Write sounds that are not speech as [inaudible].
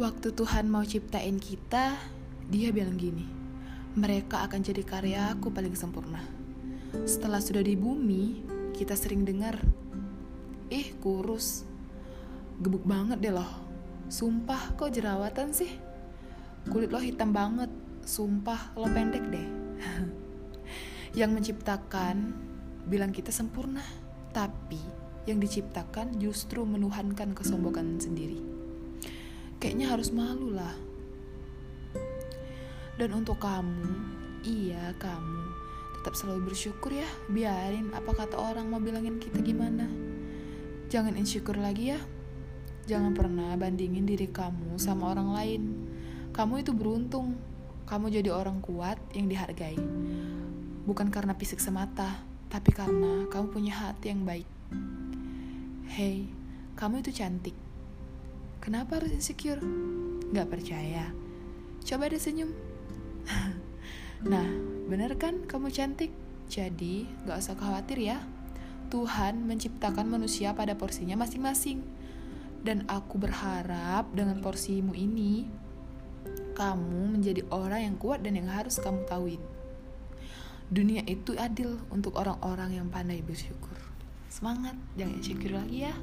Waktu Tuhan mau ciptain kita, dia bilang gini, mereka akan jadi karyaku paling sempurna. Setelah sudah di bumi, kita sering dengar, ih kurus, gebuk banget deh loh. Sumpah kok jerawatan sih? Kulit lo hitam banget, sumpah lo pendek deh. [laughs] yang menciptakan bilang kita sempurna, tapi yang diciptakan justru menuhankan kesombongan sendiri. Kayaknya harus malu lah. Dan untuk kamu, iya kamu, tetap selalu bersyukur ya, biarin apa kata orang mau bilangin kita gimana. Jangan insecure lagi ya. Jangan pernah bandingin diri kamu sama orang lain. Kamu itu beruntung. Kamu jadi orang kuat yang dihargai. Bukan karena fisik semata, tapi karena kamu punya hati yang baik. Hey, kamu itu cantik. Kenapa harus insecure? Gak percaya? Coba deh senyum. [laughs] nah, bener kan kamu cantik? Jadi, gak usah khawatir ya. Tuhan menciptakan manusia pada porsinya masing-masing. Dan aku berharap dengan porsimu ini, kamu menjadi orang yang kuat dan yang harus kamu tahuin. Dunia itu adil untuk orang-orang yang pandai bersyukur. Semangat, jangan insecure lagi ya.